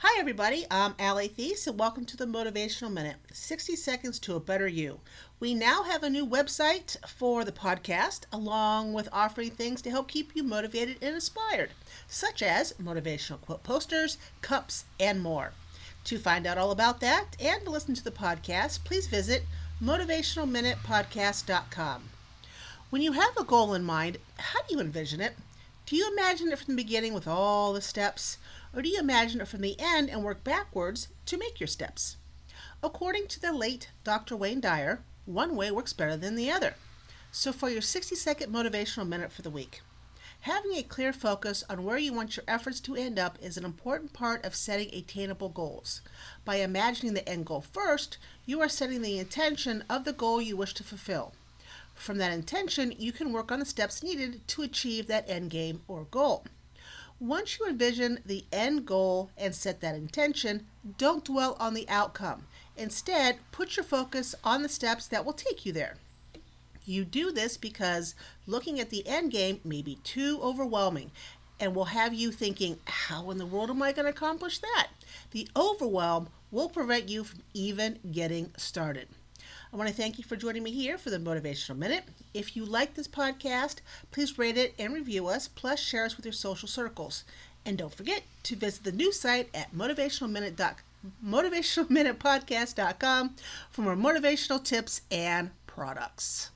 Hi, everybody. I'm Allie Thies, and welcome to the Motivational Minute 60 Seconds to a Better You. We now have a new website for the podcast, along with offering things to help keep you motivated and inspired, such as motivational quote posters, cups, and more. To find out all about that and to listen to the podcast, please visit motivationalminutepodcast.com. When you have a goal in mind, how do you envision it? Do you imagine it from the beginning with all the steps? Or do you imagine it from the end and work backwards to make your steps? According to the late Dr. Wayne Dyer, one way works better than the other. So, for your 60 second motivational minute for the week, having a clear focus on where you want your efforts to end up is an important part of setting attainable goals. By imagining the end goal first, you are setting the intention of the goal you wish to fulfill. From that intention, you can work on the steps needed to achieve that end game or goal. Once you envision the end goal and set that intention, don't dwell on the outcome. Instead, put your focus on the steps that will take you there. You do this because looking at the end game may be too overwhelming and will have you thinking, how in the world am I going to accomplish that? The overwhelm will prevent you from even getting started. I want to thank you for joining me here for the Motivational Minute. If you like this podcast, please rate it and review us, plus share us with your social circles. And don't forget to visit the new site at motivationalminute.com motivationalminutepodcast.com for more motivational tips and products.